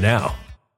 now.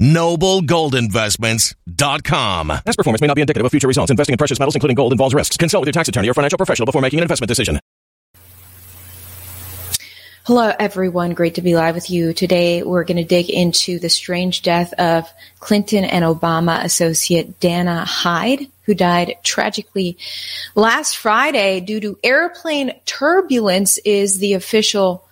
Noblegoldinvestments.com. Past performance may not be indicative of future results. Investing in precious metals, including gold, involves risks. Consult with your tax attorney or financial professional before making an investment decision. Hello, everyone. Great to be live with you. Today, we're going to dig into the strange death of Clinton and Obama associate Dana Hyde, who died tragically last Friday due to airplane turbulence, is the official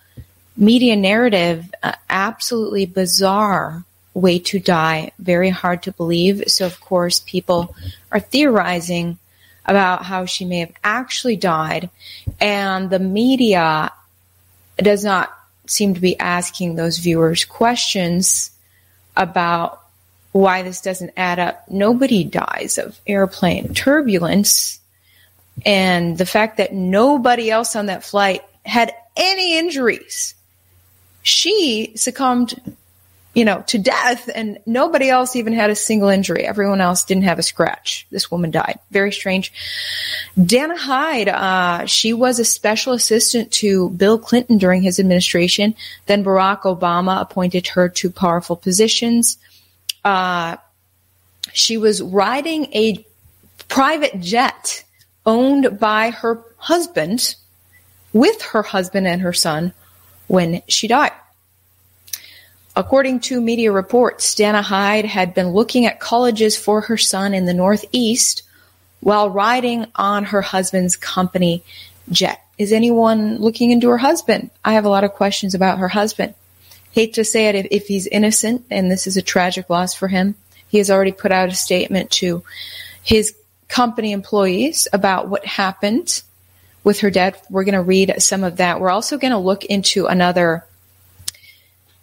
media narrative. Uh, absolutely bizarre way to die. Very hard to believe. So, of course, people are theorizing about how she may have actually died. And the media does not seem to be asking those viewers questions about why this doesn't add up. Nobody dies of airplane turbulence. And the fact that nobody else on that flight had any injuries. She succumbed you know, to death, and nobody else even had a single injury. Everyone else didn't have a scratch. This woman died. Very strange. Dana Hyde, uh, she was a special assistant to Bill Clinton during his administration. Then Barack Obama appointed her to powerful positions. Uh, she was riding a private jet owned by her husband with her husband and her son when she died. According to media reports, Dana Hyde had been looking at colleges for her son in the Northeast while riding on her husband's company jet. Is anyone looking into her husband? I have a lot of questions about her husband. Hate to say it if, if he's innocent, and this is a tragic loss for him. He has already put out a statement to his company employees about what happened with her death. We're going to read some of that. We're also going to look into another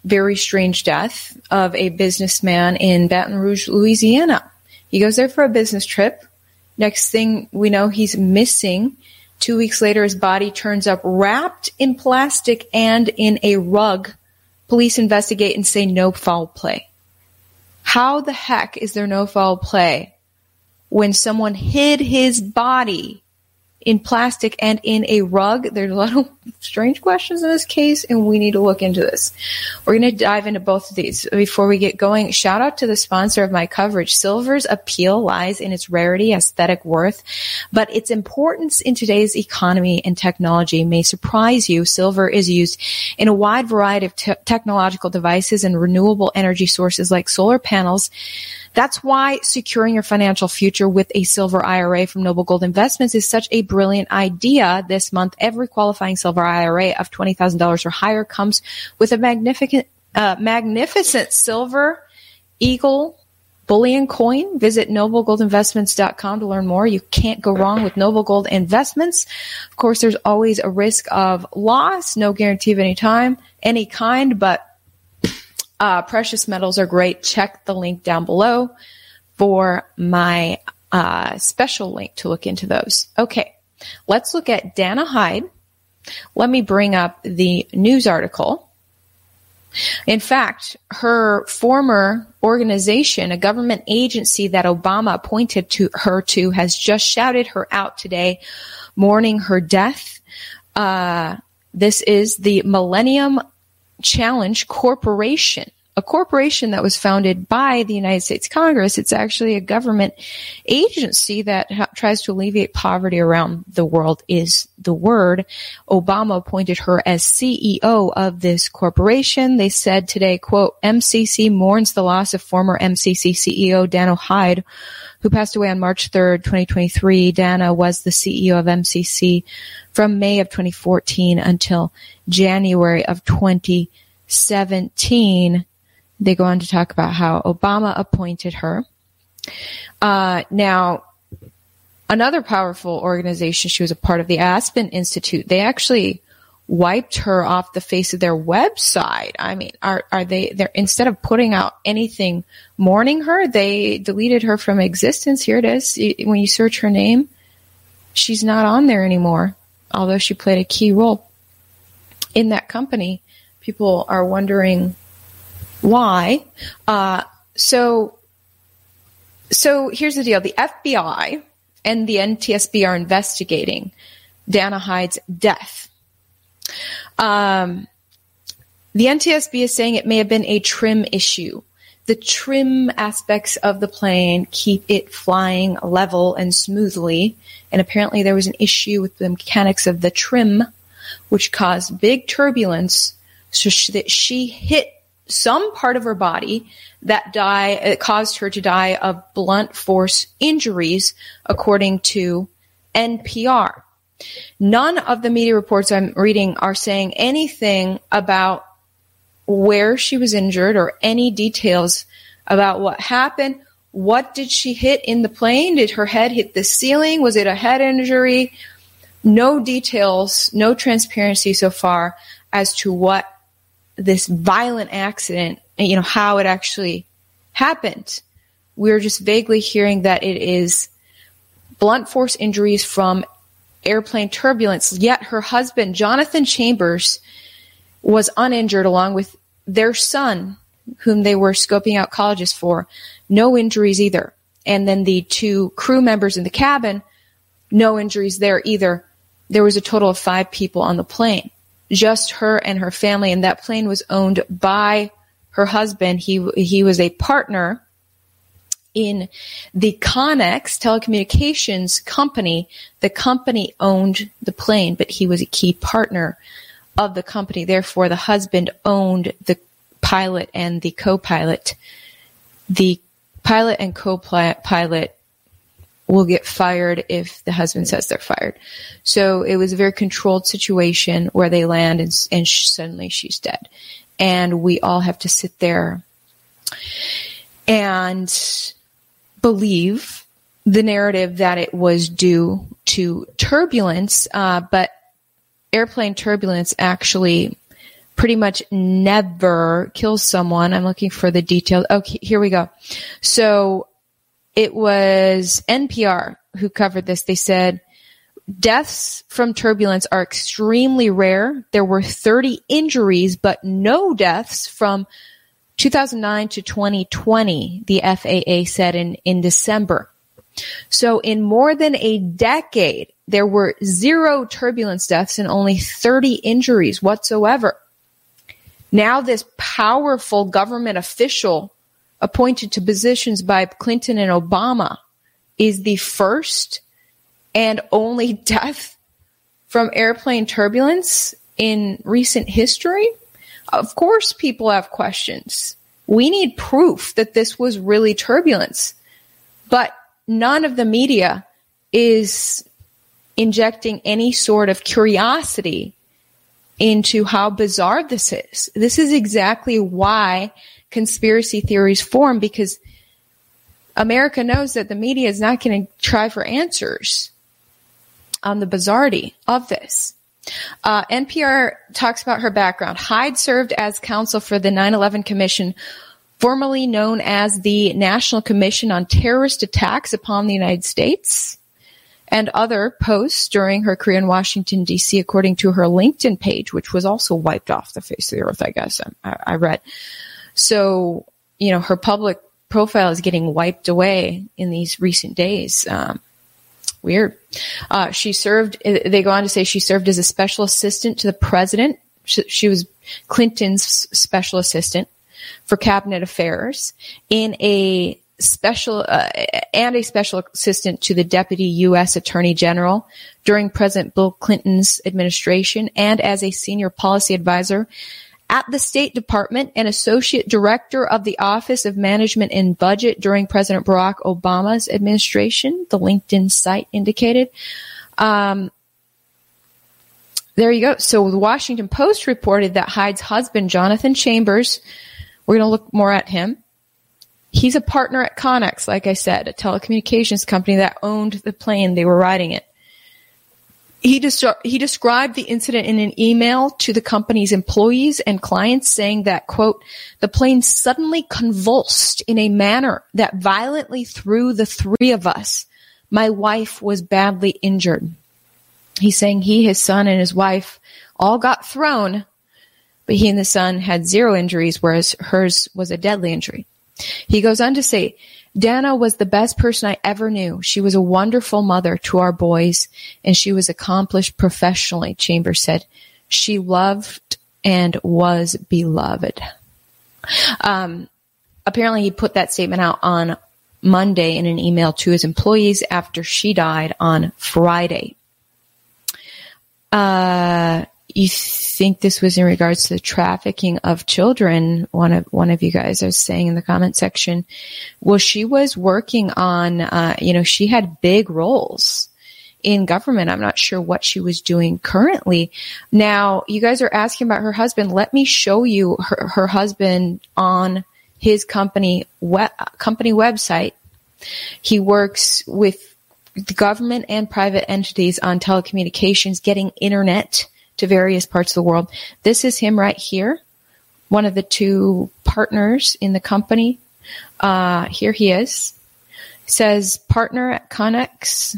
very strange death of a businessman in Baton Rouge, Louisiana. He goes there for a business trip. Next thing we know, he's missing. Two weeks later, his body turns up wrapped in plastic and in a rug. Police investigate and say no foul play. How the heck is there no foul play when someone hid his body in plastic and in a rug. There's a lot of strange questions in this case, and we need to look into this. We're going to dive into both of these. Before we get going, shout out to the sponsor of my coverage. Silver's appeal lies in its rarity, aesthetic worth, but its importance in today's economy and technology may surprise you. Silver is used in a wide variety of te- technological devices and renewable energy sources like solar panels, that's why securing your financial future with a silver IRA from Noble Gold Investments is such a brilliant idea this month. Every qualifying silver IRA of $20,000 or higher comes with a magnificent, uh, magnificent silver eagle bullion coin. Visit noblegoldinvestments.com to learn more. You can't go wrong with Noble Gold Investments. Of course, there's always a risk of loss, no guarantee of any time, any kind, but uh, precious metals are great. Check the link down below for my uh, special link to look into those. Okay, let's look at Dana Hyde. Let me bring up the news article. In fact, her former organization, a government agency that Obama appointed to her to, has just shouted her out today, mourning her death. Uh, this is the Millennium Challenge Corporation, a corporation that was founded by the United States Congress. It's actually a government agency that ha- tries to alleviate poverty around the world is the word. Obama appointed her as CEO of this corporation. They said today, quote, MCC mourns the loss of former MCC CEO Dana Hyde, who passed away on March 3rd, 2023. Dana was the CEO of MCC from May of 2014 until January of 2017. They go on to talk about how Obama appointed her. Uh, now, another powerful organization, she was a part of the Aspen Institute. They actually wiped her off the face of their website. I mean, are are they they instead of putting out anything mourning her, they deleted her from existence. Here it is. When you search her name, she's not on there anymore, although she played a key role in that company. People are wondering why. Uh, so, so here's the deal: the FBI and the NTSB are investigating Dana Hyde's death. Um, the NTSB is saying it may have been a trim issue. The trim aspects of the plane keep it flying level and smoothly. And apparently there was an issue with the mechanics of the trim, which caused big turbulence so that she hit some part of her body that die, it caused her to die of blunt force injuries, according to NPR. None of the media reports I'm reading are saying anything about where she was injured or any details about what happened. What did she hit in the plane? Did her head hit the ceiling? Was it a head injury? No details, no transparency so far as to what this violent accident, you know, how it actually happened. We're just vaguely hearing that it is blunt force injuries from airplane turbulence. Yet her husband, Jonathan Chambers, was uninjured along with their son, whom they were scoping out colleges for, no injuries either. And then the two crew members in the cabin, no injuries there either. There was a total of five people on the plane, just her and her family. And that plane was owned by her husband. He, he was a partner in the Connex telecommunications company. The company owned the plane, but he was a key partner of the company. Therefore, the husband owned the pilot and the co-pilot. The pilot and co-pilot will get fired if the husband says they're fired. So it was a very controlled situation where they land and, and suddenly she's dead. And we all have to sit there and believe the narrative that it was due to turbulence, uh, but airplane turbulence actually pretty much never kills someone. I'm looking for the details. Okay, here we go. So it was NPR who covered this. They said deaths from turbulence are extremely rare. There were 30 injuries, but no deaths from 2009 to 2020, the FAA said in, in December. So in more than a decade, there were zero turbulence deaths and only 30 injuries whatsoever. Now this powerful government official appointed to positions by Clinton and Obama is the first and only death from airplane turbulence in recent history. Of course people have questions. We need proof that this was really turbulence. But none of the media is injecting any sort of curiosity into how bizarre this is. This is exactly why conspiracy theories form because America knows that the media is not going to try for answers on the bizarrety of this. Uh, NPR talks about her background. Hyde served as counsel for the 9-11 Commission, formerly known as the National Commission on Terrorist Attacks upon the United States and other posts during her career in Washington, D.C., according to her LinkedIn page, which was also wiped off the face of the earth, I guess. I, I read. So, you know, her public profile is getting wiped away in these recent days. Um, weird. Uh, she served, they go on to say she served as a special assistant to the president. She, she was Clinton's special assistant for cabinet affairs in a special uh, and a special assistant to the deputy U.S. Attorney General during President Bill Clinton's administration, and as a senior policy advisor at the State Department and associate director of the Office of Management and Budget during President Barack Obama's administration. The LinkedIn site indicated. Um, there you go. So the Washington Post reported that Hyde's husband, Jonathan Chambers, we're going to look more at him He's a partner at Connex, like I said, a telecommunications company that owned the plane they were riding it. He, des- he described the incident in an email to the company's employees and clients saying that, quote, the plane suddenly convulsed in a manner that violently threw the three of us. My wife was badly injured. He's saying he, his son, and his wife all got thrown, but he and the son had zero injuries, whereas hers was a deadly injury. He goes on to say, Dana was the best person I ever knew. She was a wonderful mother to our boys and she was accomplished professionally, Chambers said. She loved and was beloved. Um, apparently he put that statement out on Monday in an email to his employees after she died on Friday. Uh, you think this was in regards to the trafficking of children. One of one of you guys was saying in the comment section. Well, she was working on, uh, you know, she had big roles in government. I'm not sure what she was doing currently. Now, you guys are asking about her husband. Let me show you her, her husband on his company web, company website. He works with the government and private entities on telecommunications, getting internet to various parts of the world. This is him right here, one of the two partners in the company. Uh, here he is. says partner at Connex.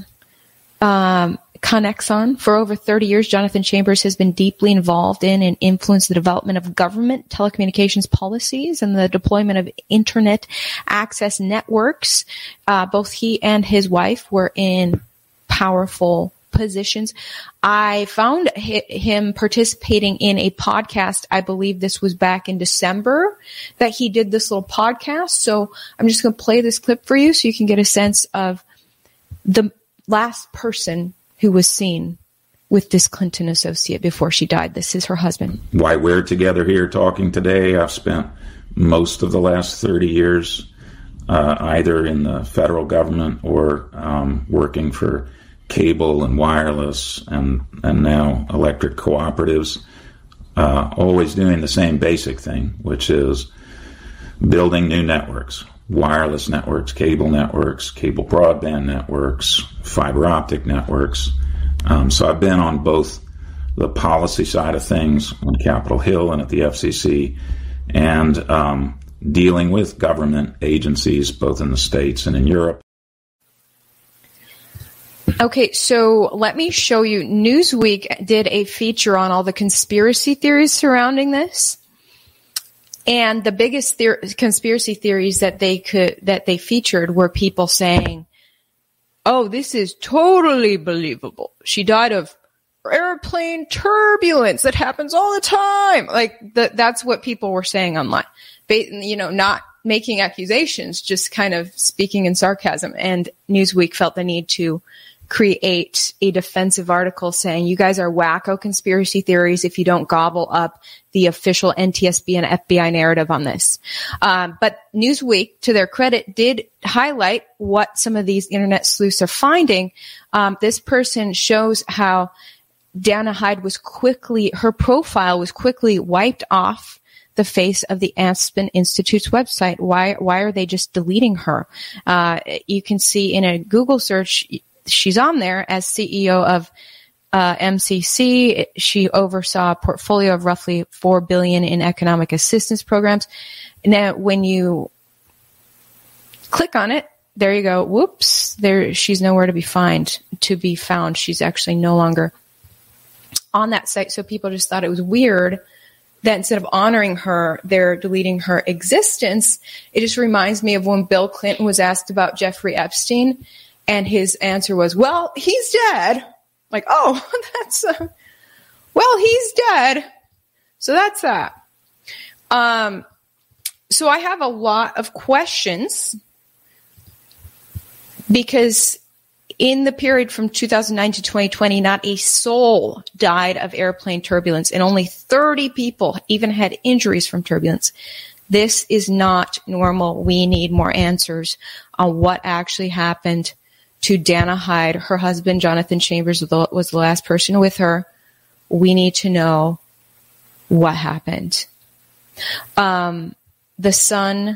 Um, Conexon. For over 30 years, Jonathan Chambers has been deeply involved in and influenced the development of government telecommunications policies and the deployment of internet access networks. Uh, both he and his wife were in powerful positions. I found him participating in a podcast. I believe this was back in December that he did this little podcast. So I'm just going to play this clip for you so you can get a sense of the last person who was seen with this Clinton associate before she died. This is her husband. Why we're together here talking today, I've spent most of the last 30 years uh, either in the federal government or um, working for cable and wireless and, and now electric cooperatives, uh, always doing the same basic thing, which is building new networks, wireless networks, cable networks, cable broadband networks, fiber optic networks. Um, so I've been on both the policy side of things on Capitol Hill and at the FCC, and um, dealing with government agencies both in the States and in Europe. Okay, so let me show you. Newsweek did a feature on all the conspiracy theories surrounding this. And the biggest theor- conspiracy theories that they could, that they featured were people saying, Oh, this is totally believable. She died of airplane turbulence that happens all the time. Like the, that's what people were saying online. Ba- you know, not making accusations, just kind of speaking in sarcasm. And Newsweek felt the need to create a defensive article saying you guys are wacko conspiracy theories if you don't gobble up the official NTSB and FBI narrative on this. Um, but Newsweek, to their credit, did highlight what some of these internet sleuths are finding. Um, this person shows how Dana Hyde was quickly, her profile was quickly wiped off the face of the Aspen Institute's website. Why, why are they just deleting her? Uh, you can see in a Google search, she's on there as CEO of uh, MCC. She oversaw a portfolio of roughly four billion in economic assistance programs. Now, when you click on it, there you go. Whoops, there she's nowhere to be find to be found. She's actually no longer on that site. So people just thought it was weird that instead of honoring her, they're deleting her existence. It just reminds me of when Bill Clinton was asked about Jeffrey Epstein and his answer was, well, he's dead. Like, oh, that's, uh, well, he's dead. So that's that. Um, so I have a lot of questions because in the period from 2009 to 2020, not a soul died of airplane turbulence and only 30 people even had injuries from turbulence. This is not normal. We need more answers on what actually happened to Dana Hyde. Her husband, Jonathan Chambers, was the last person with her. We need to know what happened. Um, the son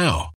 now.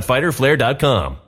www.fighterflare.com.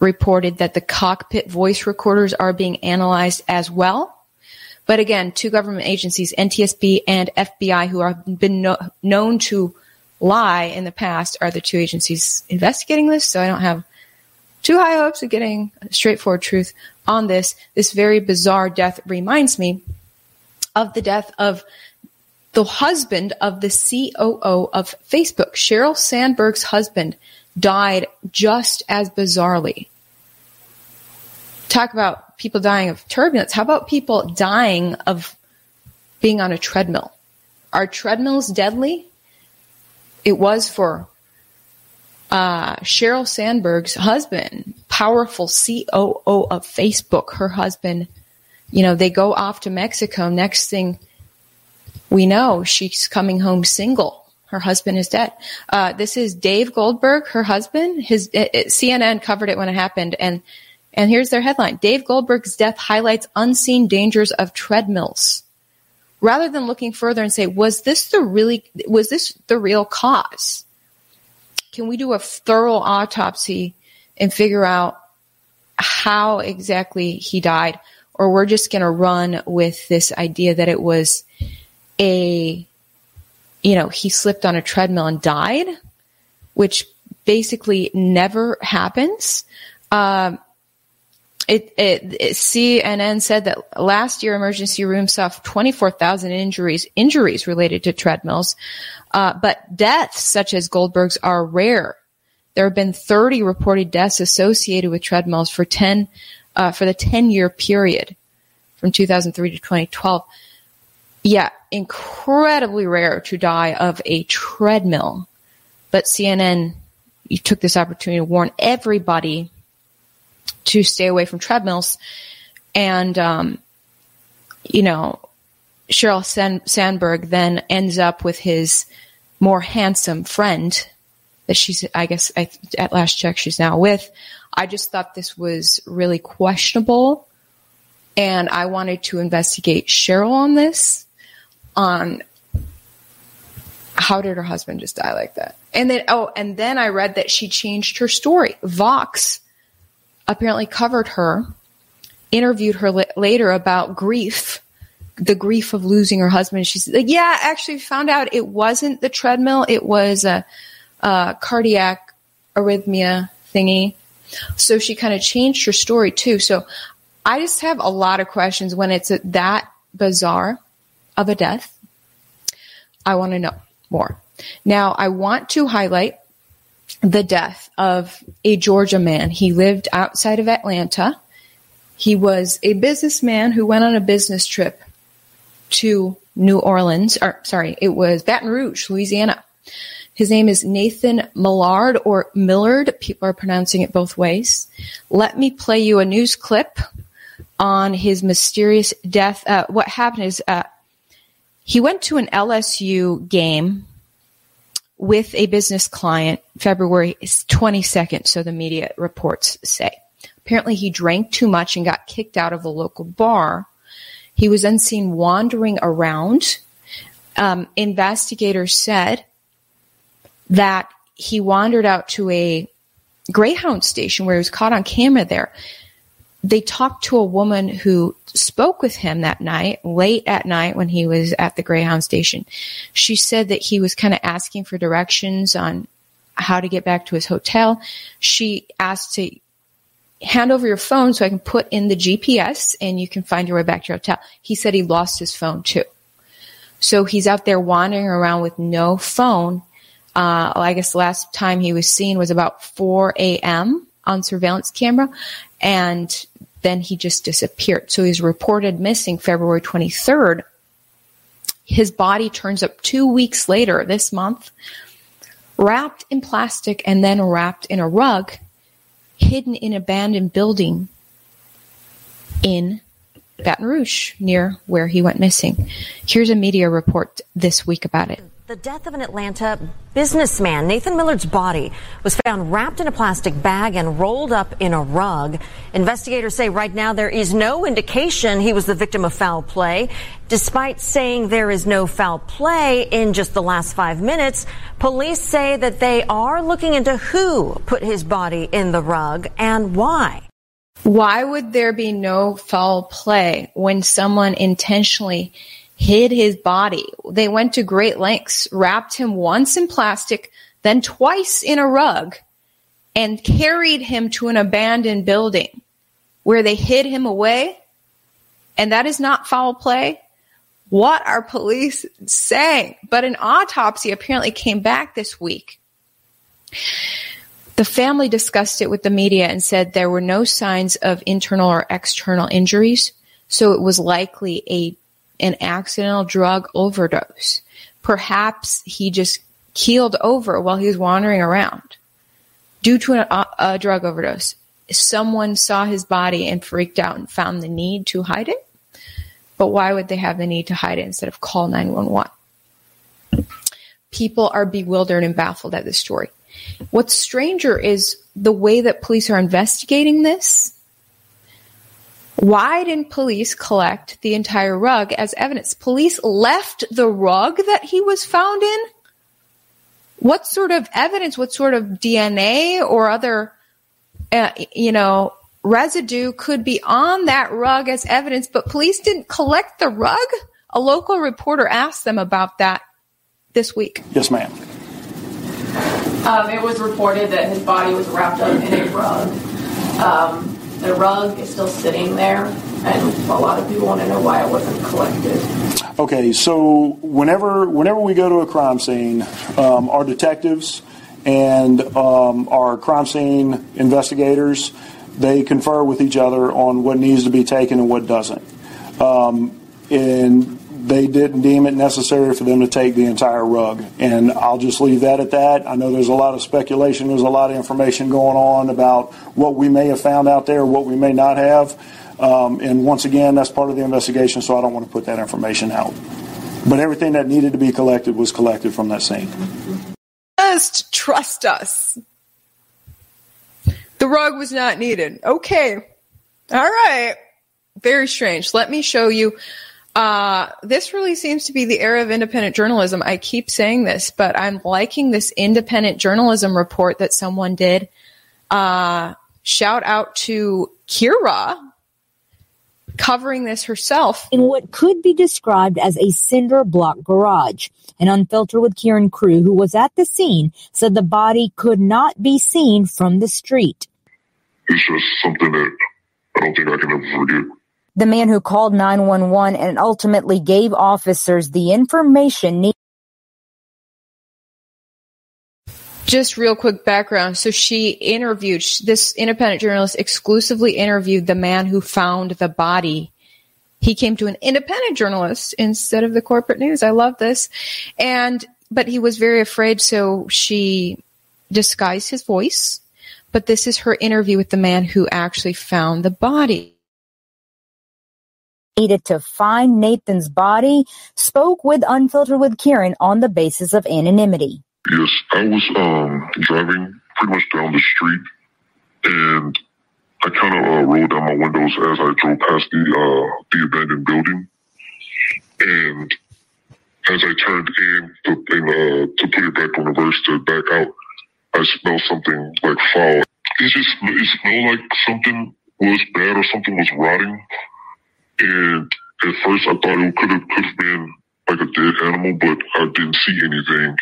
Reported that the cockpit voice recorders are being analyzed as well. But again, two government agencies, NTSB and FBI, who have been no- known to lie in the past, are the two agencies investigating this. So I don't have too high hopes of getting straightforward truth on this. This very bizarre death reminds me of the death of the husband of the COO of Facebook, Sheryl Sandberg's husband, died just as bizarrely. Talk about people dying of turbulence. How about people dying of being on a treadmill? Are treadmills deadly? It was for uh, Sheryl Sandberg's husband, powerful COO of Facebook. Her husband, you know, they go off to Mexico. Next thing we know, she's coming home single. Her husband is dead. Uh, this is Dave Goldberg, her husband. His it, it, CNN covered it when it happened, and and here's their headline: Dave Goldberg's death highlights unseen dangers of treadmills. Rather than looking further and say, was this the really was this the real cause? Can we do a thorough autopsy and figure out how exactly he died, or we're just going to run with this idea that it was a you know, he slipped on a treadmill and died, which basically never happens. Um, it, it, it, CNN said that last year emergency rooms saw 24,000 injuries, injuries related to treadmills. Uh, but deaths such as Goldberg's are rare. There have been 30 reported deaths associated with treadmills for 10, uh, for the 10 year period from 2003 to 2012 yeah, incredibly rare to die of a treadmill. But CNN, you took this opportunity to warn everybody to stay away from treadmills. And, um, you know, Sheryl Sandberg then ends up with his more handsome friend that she's, I guess, I, at last check, she's now with. I just thought this was really questionable. And I wanted to investigate Sheryl on this on how did her husband just die like that? And then, oh, and then I read that she changed her story. Vox apparently covered her, interviewed her later about grief, the grief of losing her husband. She's like, yeah, actually found out it wasn't the treadmill. It was a, a cardiac arrhythmia thingy. So she kind of changed her story too. So I just have a lot of questions when it's that bizarre of a death. I want to know more. Now, I want to highlight the death of a Georgia man. He lived outside of Atlanta. He was a businessman who went on a business trip to New Orleans, or sorry, it was Baton Rouge, Louisiana. His name is Nathan Millard or Millard. People are pronouncing it both ways. Let me play you a news clip on his mysterious death. Uh, what happened is uh, He went to an LSU game with a business client February 22nd, so the media reports say. Apparently, he drank too much and got kicked out of a local bar. He was then seen wandering around. Um, investigators said that he wandered out to a Greyhound station where he was caught on camera there. They talked to a woman who spoke with him that night, late at night when he was at the Greyhound station. She said that he was kind of asking for directions on how to get back to his hotel. She asked to hand over your phone so I can put in the GPS and you can find your way back to your hotel. He said he lost his phone too. So he's out there wandering around with no phone uh, I guess the last time he was seen was about 4 a.m. on surveillance camera, and then he just disappeared. So he's reported missing February 23rd. His body turns up two weeks later this month, wrapped in plastic and then wrapped in a rug, hidden in an abandoned building in Baton Rouge, near where he went missing. Here's a media report this week about it. The death of an Atlanta businessman, Nathan Millard's body was found wrapped in a plastic bag and rolled up in a rug. Investigators say right now there is no indication he was the victim of foul play. Despite saying there is no foul play in just the last five minutes, police say that they are looking into who put his body in the rug and why. Why would there be no foul play when someone intentionally hid his body. They went to great lengths, wrapped him once in plastic, then twice in a rug, and carried him to an abandoned building where they hid him away. And that is not foul play. What are police saying? But an autopsy apparently came back this week. The family discussed it with the media and said there were no signs of internal or external injuries, so it was likely a an accidental drug overdose. Perhaps he just keeled over while he was wandering around due to a, uh, a drug overdose. Someone saw his body and freaked out and found the need to hide it. But why would they have the need to hide it instead of call 911? People are bewildered and baffled at this story. What's stranger is the way that police are investigating this why didn't police collect the entire rug as evidence? Police left the rug that he was found in? What sort of evidence, what sort of DNA or other, uh, you know, residue could be on that rug as evidence, but police didn't collect the rug? A local reporter asked them about that this week. Yes, ma'am. Um, it was reported that his body was wrapped up in a rug. Um, the rug is still sitting there, and a lot of people want to know why it wasn't collected. Okay, so whenever whenever we go to a crime scene, um, our detectives and um, our crime scene investigators they confer with each other on what needs to be taken and what doesn't. Um, and they didn't deem it necessary for them to take the entire rug. And I'll just leave that at that. I know there's a lot of speculation, there's a lot of information going on about what we may have found out there, what we may not have. Um, and once again, that's part of the investigation, so I don't want to put that information out. But everything that needed to be collected was collected from that scene. Just trust us. The rug was not needed. Okay. All right. Very strange. Let me show you uh, this really seems to be the era of independent journalism. I keep saying this, but I'm liking this independent journalism report that someone did. Uh, shout out to Kira covering this herself. In what could be described as a cinder block garage. An unfiltered with Kieran Crew, who was at the scene, said the body could not be seen from the street. It's just something that I don't think I can ever forget the man who called 911 and ultimately gave officers the information needed. Just real quick background. So she interviewed, this independent journalist exclusively interviewed the man who found the body. He came to an independent journalist instead of the corporate news. I love this. And, but he was very afraid. So she disguised his voice. But this is her interview with the man who actually found the body. Needed to find Nathan's body, spoke with Unfiltered with Kieran on the basis of anonymity. Yes, I was um, driving pretty much down the street, and I kind of uh, rolled down my windows as I drove past the uh, the abandoned building, and as I turned in to, and, uh, to put it back on reverse to back out, I smelled something like foul. It just it smelled like something was bad or something was rotting. And at first, I thought it could have could have been like a dead animal, but I didn't see anything.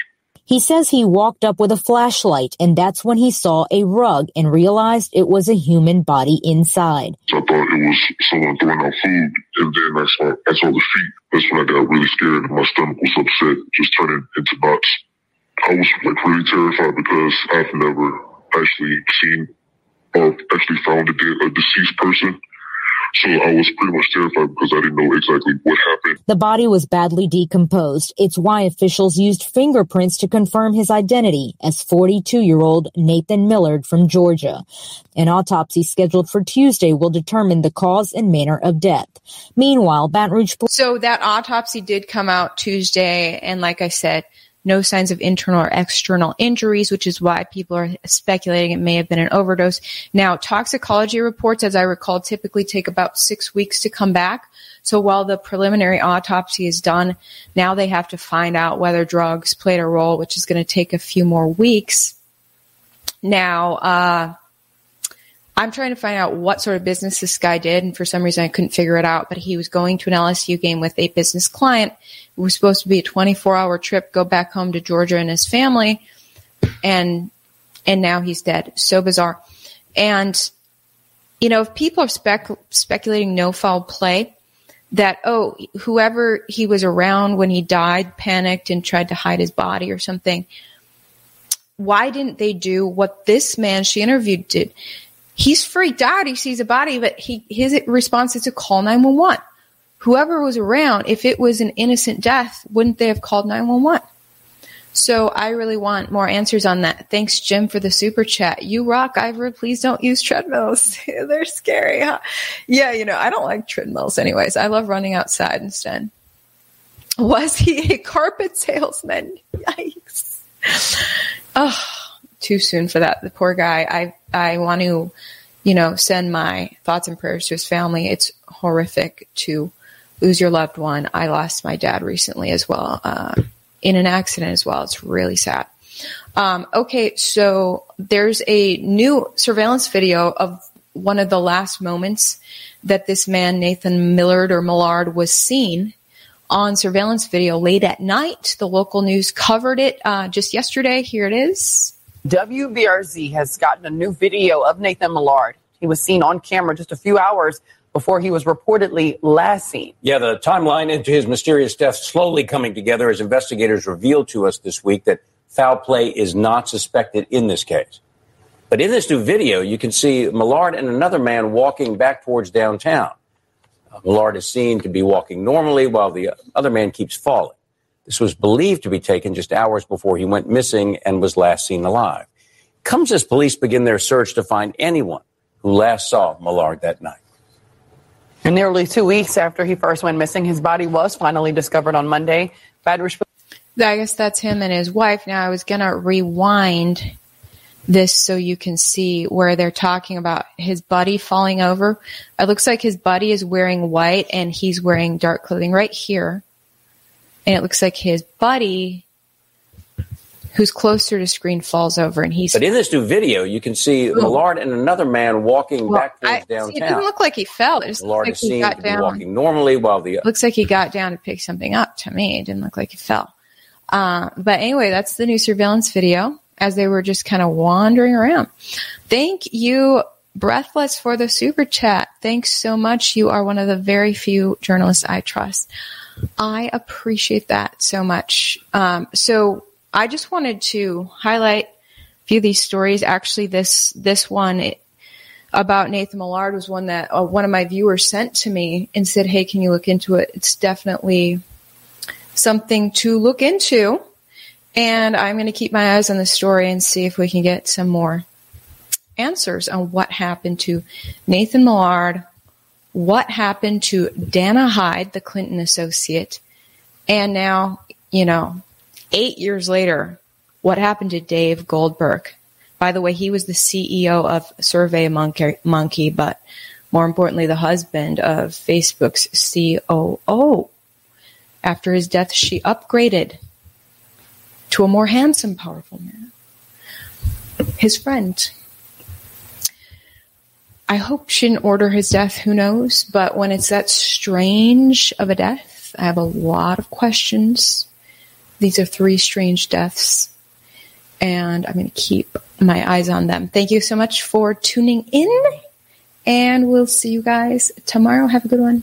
He says he walked up with a flashlight and that's when he saw a rug and realized it was a human body inside. So I thought it was someone throwing out food, and then I saw I saw the feet. That's when I got really scared and my stomach was upset, just turning into knots. I was like really terrified because I've never actually seen or actually found a, a deceased person. So I was pretty much terrified because I didn't know exactly what happened. The body was badly decomposed. It's why officials used fingerprints to confirm his identity as 42-year-old Nathan Millard from Georgia. An autopsy scheduled for Tuesday will determine the cause and manner of death. Meanwhile, Baton Rouge. So that autopsy did come out Tuesday, and like I said, no signs of internal or external injuries, which is why people are speculating it may have been an overdose. Now, toxicology reports, as I recall, typically take about six weeks to come back. So while the preliminary autopsy is done, now they have to find out whether drugs played a role, which is going to take a few more weeks. Now, uh, I'm trying to find out what sort of business this guy did, and for some reason I couldn't figure it out. But he was going to an LSU game with a business client. It was supposed to be a 24 hour trip, go back home to Georgia and his family, and and now he's dead. So bizarre. And you know, if people are spec- speculating no foul play, that oh, whoever he was around when he died panicked and tried to hide his body or something. Why didn't they do what this man she interviewed did? He's freaked out. He sees a body, but he his response is to call 911. Whoever was around, if it was an innocent death, wouldn't they have called 911? So I really want more answers on that. Thanks, Jim, for the super chat. You rock, Ivor. Please don't use treadmills. They're scary. Huh? Yeah, you know, I don't like treadmills anyways. I love running outside instead. Was he a carpet salesman? Yikes. Oh, too soon for that. The poor guy. I I want to, you know, send my thoughts and prayers to his family. It's horrific to lose your loved one. I lost my dad recently as well, uh, in an accident as well. It's really sad. Um, okay, so there's a new surveillance video of one of the last moments that this man, Nathan Millard or Millard, was seen on surveillance video late at night. The local news covered it uh, just yesterday. Here it is. WBRZ has gotten a new video of Nathan Millard. He was seen on camera just a few hours before he was reportedly last seen. Yeah, the timeline into his mysterious death slowly coming together as investigators revealed to us this week that foul play is not suspected in this case. But in this new video, you can see Millard and another man walking back towards downtown. Uh, Millard is seen to be walking normally while the other man keeps falling. This was believed to be taken just hours before he went missing and was last seen alive. Comes as police begin their search to find anyone who last saw Millard that night. And nearly two weeks after he first went missing, his body was finally discovered on Monday. Baton Rouge. I guess that's him and his wife. Now I was gonna rewind this so you can see where they're talking about his buddy falling over. It looks like his buddy is wearing white and he's wearing dark clothing right here. And it looks like his buddy who's closer to screen falls over and he's But in this new video, you can see Ooh. Millard and another man walking Well, back towards I- see, downtown. it didn't look like he fell. It just Millard like he got down. walking normally while the Looks like he got down to pick something up to me. It didn't look like he fell. Uh, but anyway, that's the new surveillance video as they were just kind of wandering around. Thank you, Breathless, for the super chat. Thanks so much. You are one of the very few journalists I trust. I appreciate that so much. Um, so I just wanted to highlight a few of these stories. Actually, this this one it, about Nathan Millard was one that uh, one of my viewers sent to me and said, "Hey, can you look into it? It's definitely something to look into." And I'm going to keep my eyes on the story and see if we can get some more answers on what happened to Nathan Millard what happened to Dana Hyde, the Clinton associate, and now, you know, eight years later, what happened to Dave Goldberg? By the way, he was the CEO of Survey Monkey, Monkey but more importantly, the husband of Facebook's COO. After his death, she upgraded to a more handsome, powerful man. His friend. I hope she didn't order his death, who knows? But when it's that strange of a death, I have a lot of questions. These are three strange deaths, and I'm going to keep my eyes on them. Thank you so much for tuning in, and we'll see you guys tomorrow. Have a good one.